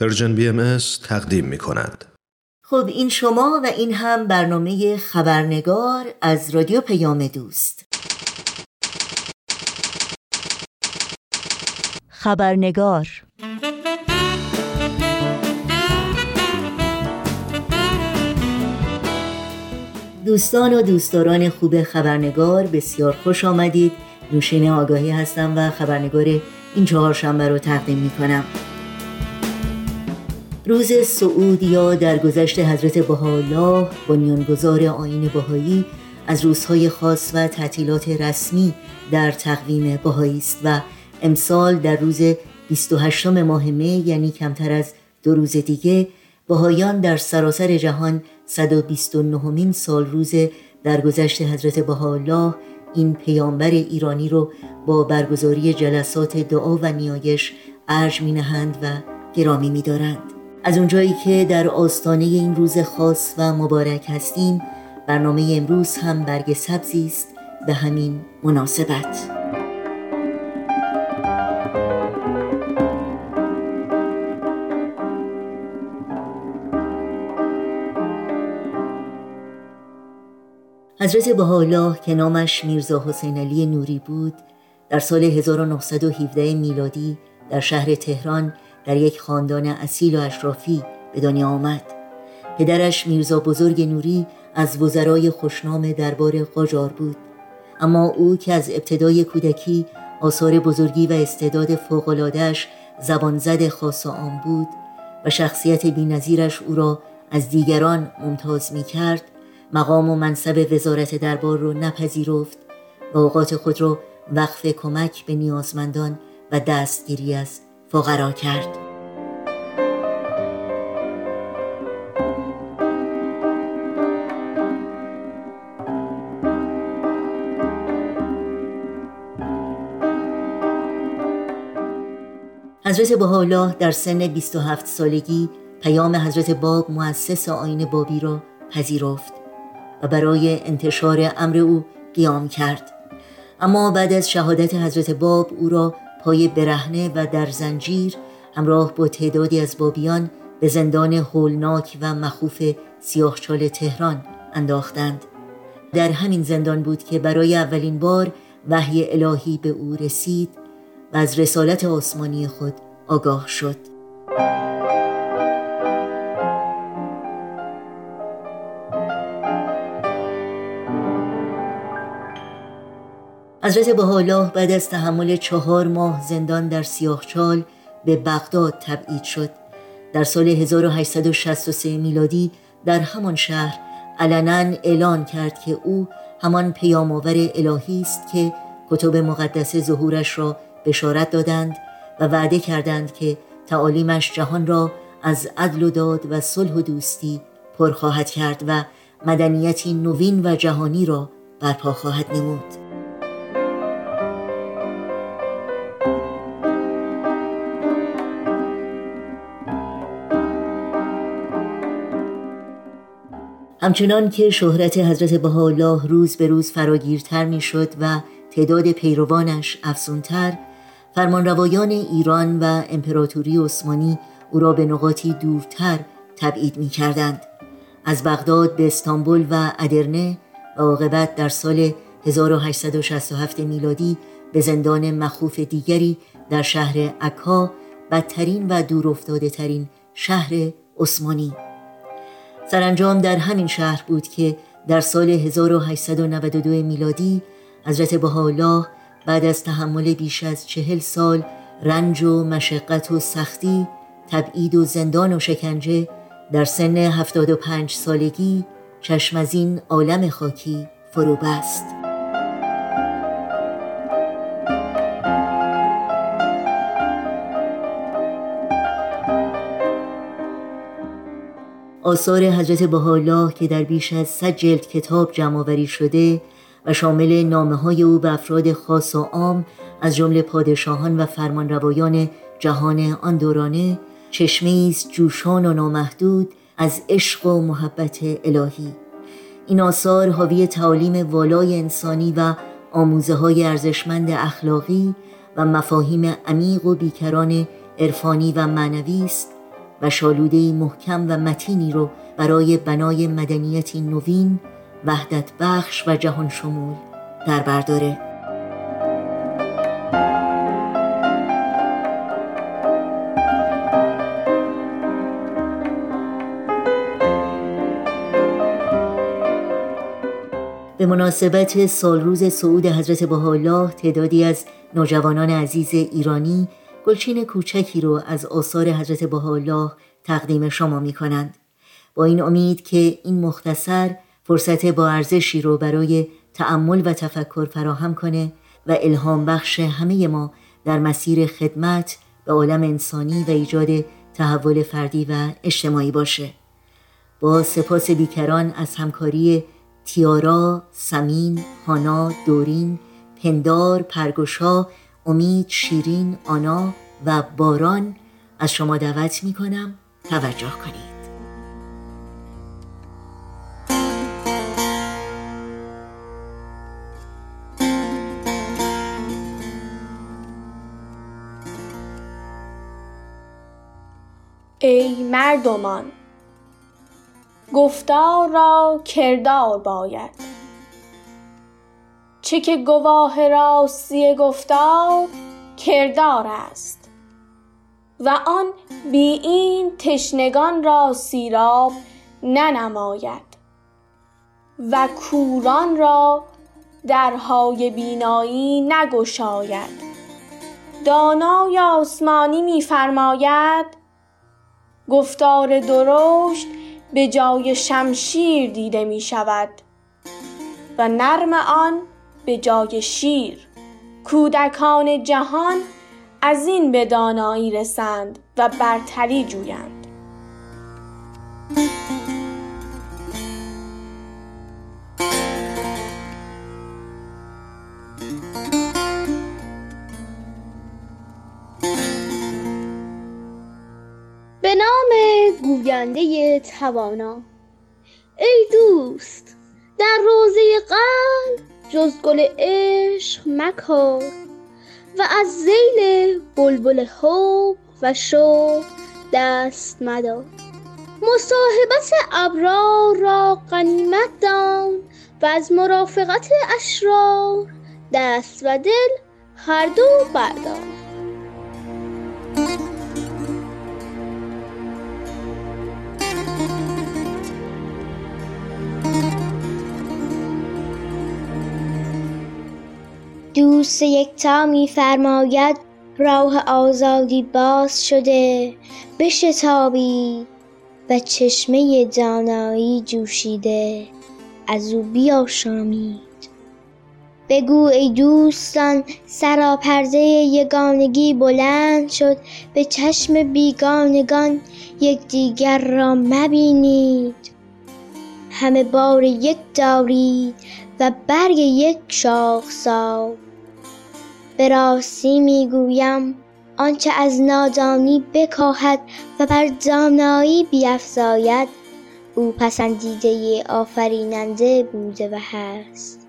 پرژن بی ام تقدیم می کند. خب این شما و این هم برنامه خبرنگار از رادیو پیام دوست. خبرنگار دوستان و دوستداران خوب خبرنگار بسیار خوش آمدید. نوشین آگاهی هستم و خبرنگار این چهارشنبه رو تقدیم می کنم. روز سعود یا درگذشت حضرت بهاءالله بنیانگذار آین بهایی از روزهای خاص و تعطیلات رسمی در تقویم بهایی است و امسال در روز 28 ماه می یعنی کمتر از دو روز دیگه بهایان در سراسر جهان 129 مین سال روز درگذشت حضرت بهاءالله این پیامبر ایرانی رو با برگزاری جلسات دعا و نیایش ارج می نهند و گرامی می دارند. از اونجایی که در آستانه این روز خاص و مبارک هستیم برنامه امروز هم برگ سبزی است به همین مناسبت. حضرت بهاءالله که نامش میرزا حسین علی نوری بود در سال 1917 میلادی در شهر تهران در یک خاندان اصیل و اشرافی به دنیا آمد. پدرش میرزا بزرگ نوری از وزرای خوشنام دربار قاجار بود. اما او که از ابتدای کودکی آثار بزرگی و استعداد فوقلادهش زبان زد خاص و عام بود و شخصیت بینظیرش او را از دیگران ممتاز می کرد مقام و منصب وزارت دربار را نپذیرفت و اوقات خود را وقف کمک به نیازمندان و دستگیری از فقرا کرد. حضرت بهاءالله در سن 27 سالگی پیام حضرت باب مؤسس آین بابی را پذیرفت و برای انتشار امر او قیام کرد. اما بعد از شهادت حضرت باب او را پای برهنه و در زنجیر همراه با تعدادی از بابیان به زندان هولناک و مخوف سیاهچال تهران انداختند. در همین زندان بود که برای اولین بار وحی الهی به او رسید و از رسالت آسمانی خود آگاه شد. حضرت بهاءالله بعد از تحمل چهار ماه زندان در سیاهچال به بغداد تبعید شد. در سال 1863 میلادی در همان شهر علنا اعلان کرد که او همان پیامآور الهی است که کتب مقدس ظهورش را بشارت دادند و وعده کردند که تعالیمش جهان را از عدل و داد و صلح و دوستی پر خواهد کرد و مدنیتی نوین و جهانی را برپا خواهد نمود. همچنان که شهرت حضرت بهاءالله روز به روز فراگیرتر می‌شد و تعداد پیروانش افزونتر فرمانروایان ایران و امپراتوری عثمانی او را به نقاطی دورتر تبعید می کردند. از بغداد به استانبول و ادرنه و عاقبت در سال 1867 میلادی به زندان مخوف دیگری در شهر عکا بدترین و دورافتاده ترین شهر عثمانی سرانجام در همین شهر بود که در سال 1892 میلادی حضرت بهاءالله بعد از تحمل بیش از چهل سال رنج و مشقت و سختی تبعید و زندان و شکنجه در سن 75 سالگی چشم از این عالم خاکی فرو بست. آثار حضرت بهاءالله که در بیش از صد جلد کتاب جمع شده و شامل نامه های او به افراد خاص و عام از جمله پادشاهان و فرمانروایان جهان آن دورانه چشمه است جوشان و نامحدود از عشق و محبت الهی. این آثار حاوی تعالیم والای انسانی و آموزه های ارزشمند اخلاقی و مفاهیم عمیق و بیکران عرفانی و معنوی است و شالوده محکم و متینی رو برای بنای مدنیتی نوین وحدت بخش و جهان شمول در برداره به مناسبت سالروز صعود حضرت بهاءالله تعدادی از نوجوانان عزیز ایرانی گلچین کوچکی رو از آثار حضرت بهاءالله تقدیم شما می کنند. با این امید که این مختصر فرصت با ارزشی رو برای تأمل و تفکر فراهم کنه و الهام بخش همه ما در مسیر خدمت به عالم انسانی و ایجاد تحول فردی و اجتماعی باشه با سپاس بیکران از همکاری تیارا، سمین، هانا، دورین، پندار، پرگوشا، امید، شیرین، آنا و باران از شما دعوت می کنم توجه کنید. ای مردمان گفتار را کردار باید. چه که گواه راستی گفتار کردار است. و آن بی این تشنگان را سیراب ننماید. و کوران را درهای بینایی نگشاید. دانای آسمانی میفرماید گفتار درشت به جای شمشیر دیده می شود. و نرم آن به جای شیر. کودکان جهان از این به دانایی رسند و برتری جویند. به نام گوینده توانا. ای دوست در روزه قلب جز گل عشق مکار و از زیل بلبل حب و شوق دست مدار. مصاحبت ابرار را غنیمت دان و از مرافقت اشرار دست و دل هر دو بردار. دوست یکتا میفرماید راه آزادی باز شده بشتابید و چشمه دانایی جوشیده از او بیاشامید. بگو ای دوستان سراپرده یگانگی بلند شد به چشم بیگانگان یکدیگر را مبینید. همه بار یک دارید و برگ یک شاخسار به راستی می‌گویم آنچه از نادانی بکاهد و بر دانایی بیفزاید. او پسندیده آفریننده بوده و هست.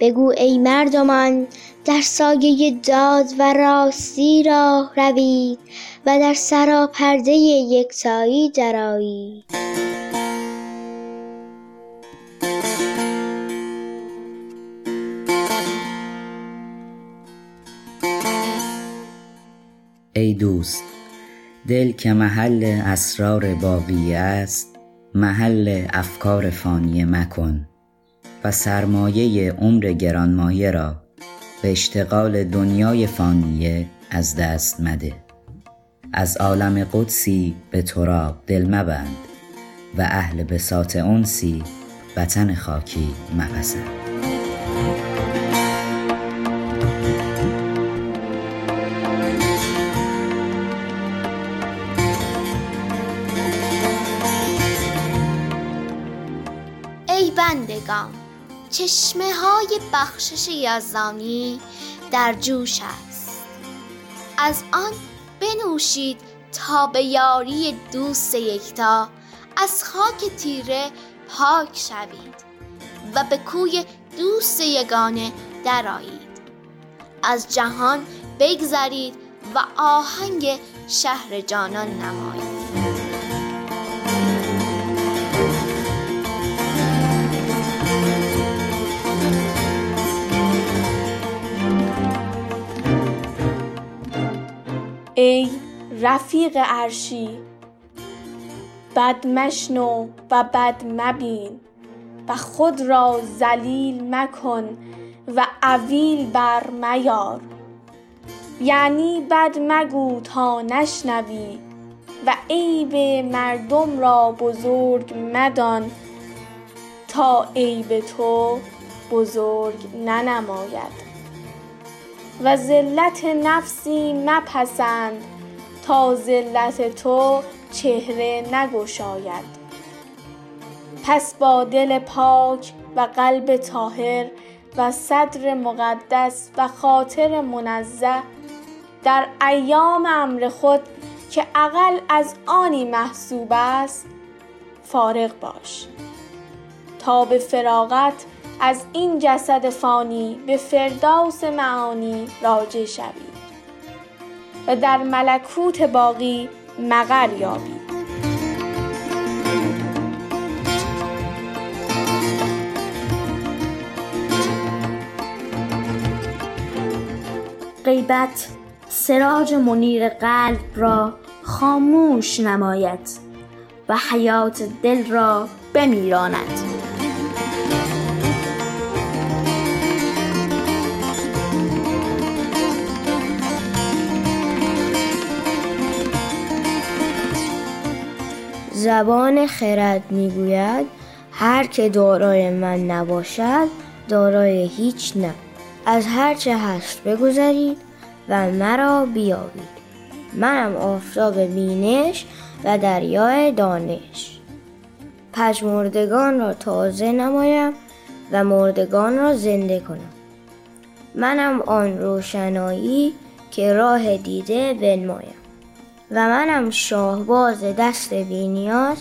بگو ای مردمان در سایه داد و راستی راه روید و در سراپرده یکتایی درآیید. ای دوست دل که محل اسرار باقی است محل افکار فانیه مکن و سرمایه عمر گرانمایه را به اشتغال دنیای فانیه از دست مده. از عالم قدسی به تراب دل مبند و اهل بساط انسی وطن خاکی مپسند. چشمه های بخشش یزدانی در جوش است. از آن بنوشید تا به یاری دوست یکتا. از خاک تیره پاک شوید و به کوی دوست یگانه درآیید. از جهان بگذرید و آهنگ شهر جانان نمایی ای رفیق عرشی بد مشنو و بد مبین و خود را ذلیل مکن و عویل بر میار. یعنی بد مگو تا نشنوی و عیب مردم را بزرگ مدان تا عیب تو بزرگ ننماید. و ذلت نفسی مپسند تا ذلت تو چهره نگشاید. پس با دل پاک و قلب طاهر و صدر مقدس و خاطر منزه در ایام امر خود که اقل از آنی محسوب است فارغ باش. تا به فراغت از این جسد فانی به فردوس معانی راجع شوی و در ملکوت باقی مقر یابی. غیبت سراج منیر قلب را خاموش نماید و حیات دل را بمیراند. زبان خرد می‌گوید. هر که دارای من نباشد دارای هیچ نه. از هر چه هست بگذرید و مرا بیابید. منم آفتاب بینش و دریای دانش. پژمردگان را تازه نمایم و مردگان را زنده کنم. منم آن روشنایی که راه دیده بنمایم. و منم شاهباز دست بینیاز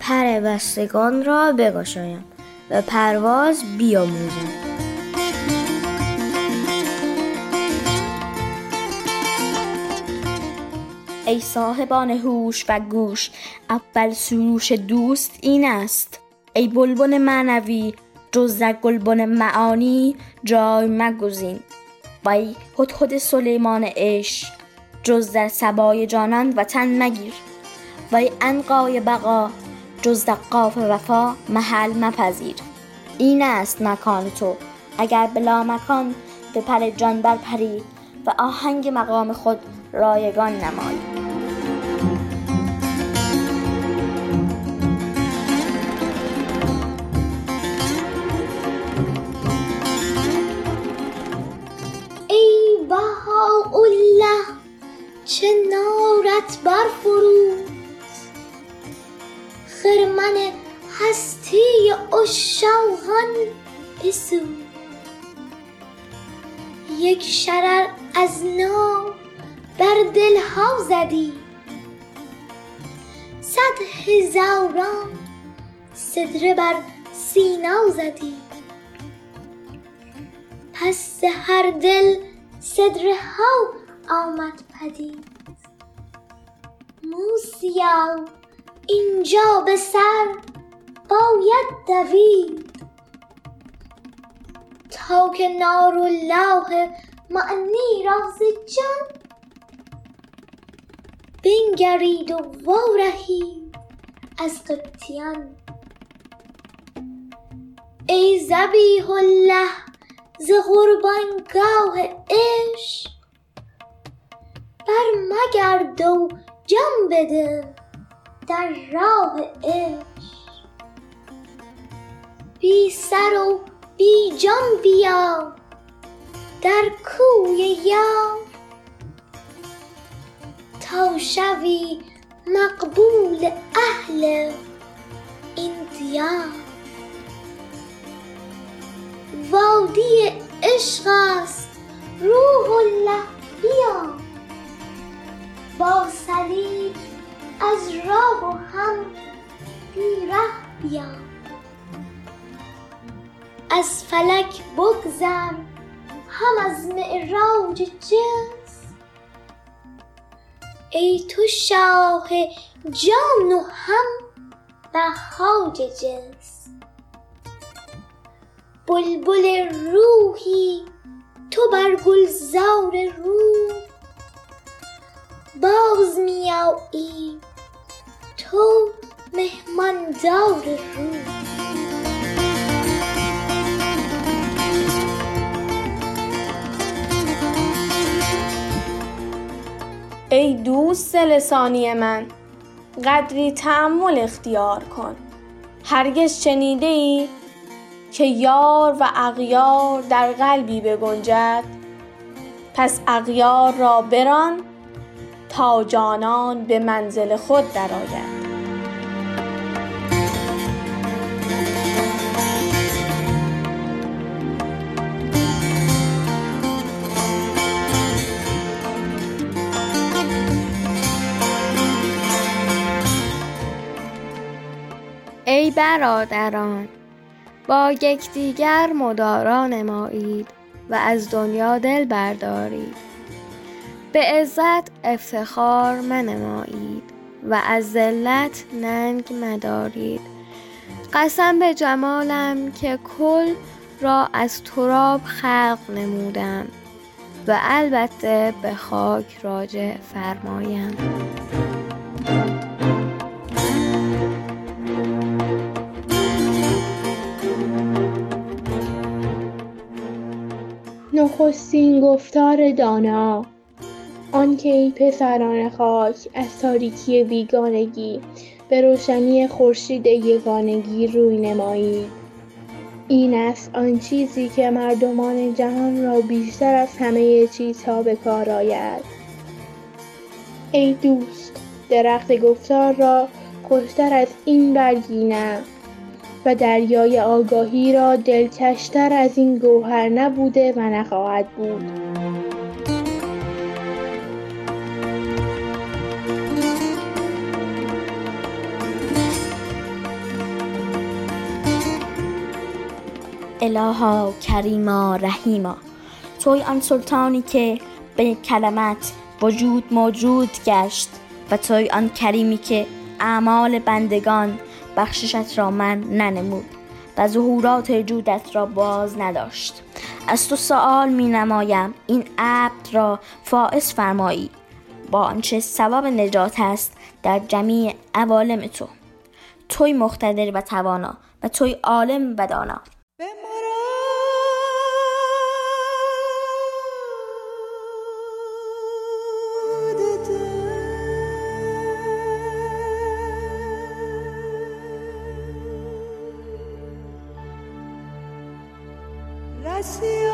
پر بستگان را بگشایم و پرواز بیاموزم ای صاحبان هوش و گوش اول سروش دوست این است. ای بلبل معنوی جز گلبن معانی جای مگزین. و ای هدهد سلیمان عشق جز در سبای جانان وطن مگیر. و ای عنقای بقا جز قاف وفا محل مپذیر. این است مکان تو. اگر بلا مکان به پر جان برپری و آهنگ مقام خود رایگان نمایی. نارت برفروز. خرمن هستی عشاقان بسوز. یک شرر از نام بر دلها زدی. صد هزاران سدره بر سینا زدی. پس هر دل سدره ها آمد پدید. موسیا اینجا به سر باید دوید. تا که نارالله معنی را ز جان بنگرید و وارهید از قبطیان ای ذبیح الله ز قربانگاه عشق بر مگرد و جان بده در راه عشق بی سر و بی جان بیا در کوی یار تا شوی مقبول اهل این دیار وادی عشق است روح الله بیا با صلیب از راه و هم بی ره بیا. از فلک بگذر هم از معراج جنس ای تو شاه جان و هم بهاج جنس بلبل روحی تو بر گلزار روح. باز میایی تو مهماندار روح ای دوست لسانی من قدری تعمل اختیار کن. هرگز شنیده ای که یار و اغیار در قلبی بگنجد. پس اغیار را بران جانان به منزل خود درآید ای برادران با یکدیگر مدارا نمایید و از دنیا دل بردارید. به عزت افتخار منمایید و از ذلت ننگ مدارید. قسم به جمالم که کل را از تراب خلق نمودم و البته به خاک راجع فرمایم. نخستین گفتار دانا آنکه ای پسران خاک از تاریکی بیگانگی به روشنی خورشید یگانگی روی نمایید این است آن چیزی که مردمان جهان را بیشتر از همه چیزها به کار آید. ای دوست درخت گفتار را خوشتر از این برگی نه و دریای آگاهی را دلکشتر از این گوهر نبوده و نخواهد بود. الها کریما رحیما. توی آن سلطانی که به کلمت وجود موجود گشت و توی آن کریمی که اعمال بندگان بخششت را من ننمود و ظهورات جودت را باز نداشت. از تو سوال می نمایم این عبد را فائز فرمایی. با آنچه سبب نجات است در جمیع عوالم تو. توی مقتدر و توانا و توی عالم و دانا canción.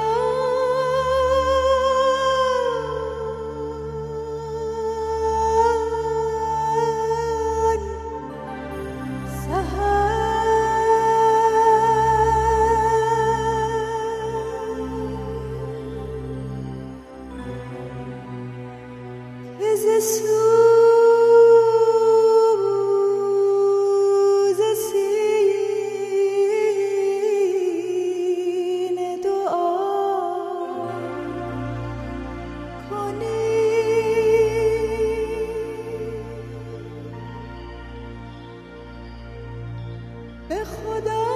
به خدا.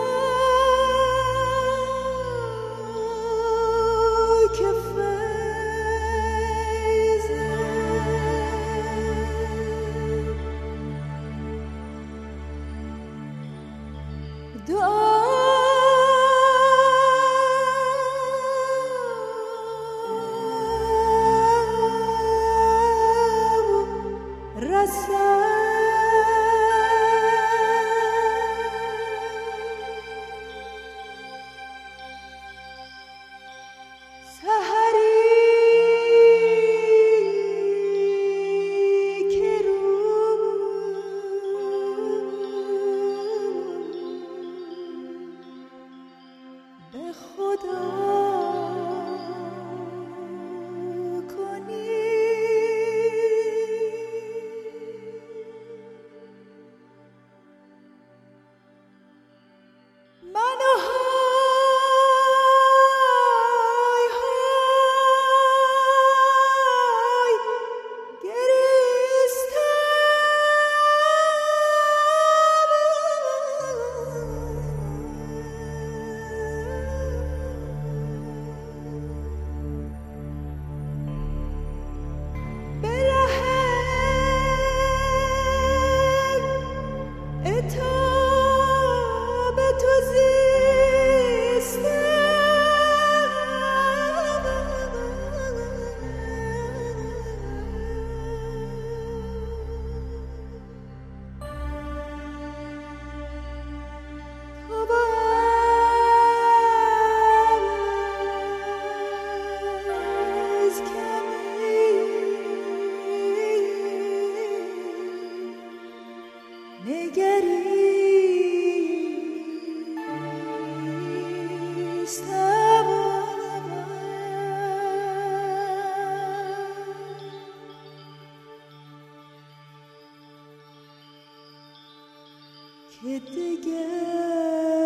Yeah.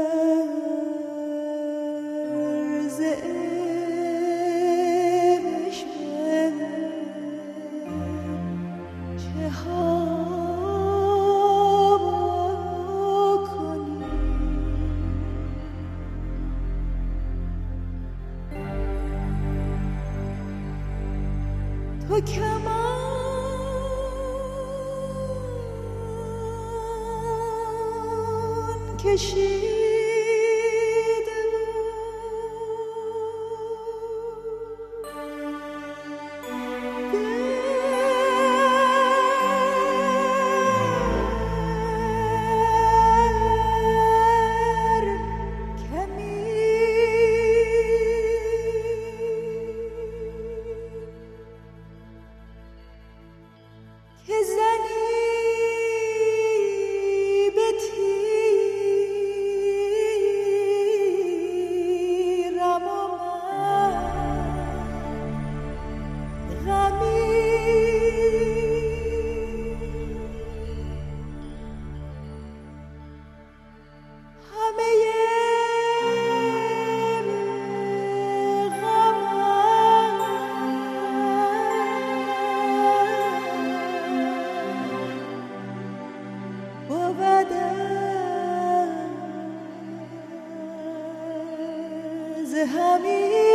خطا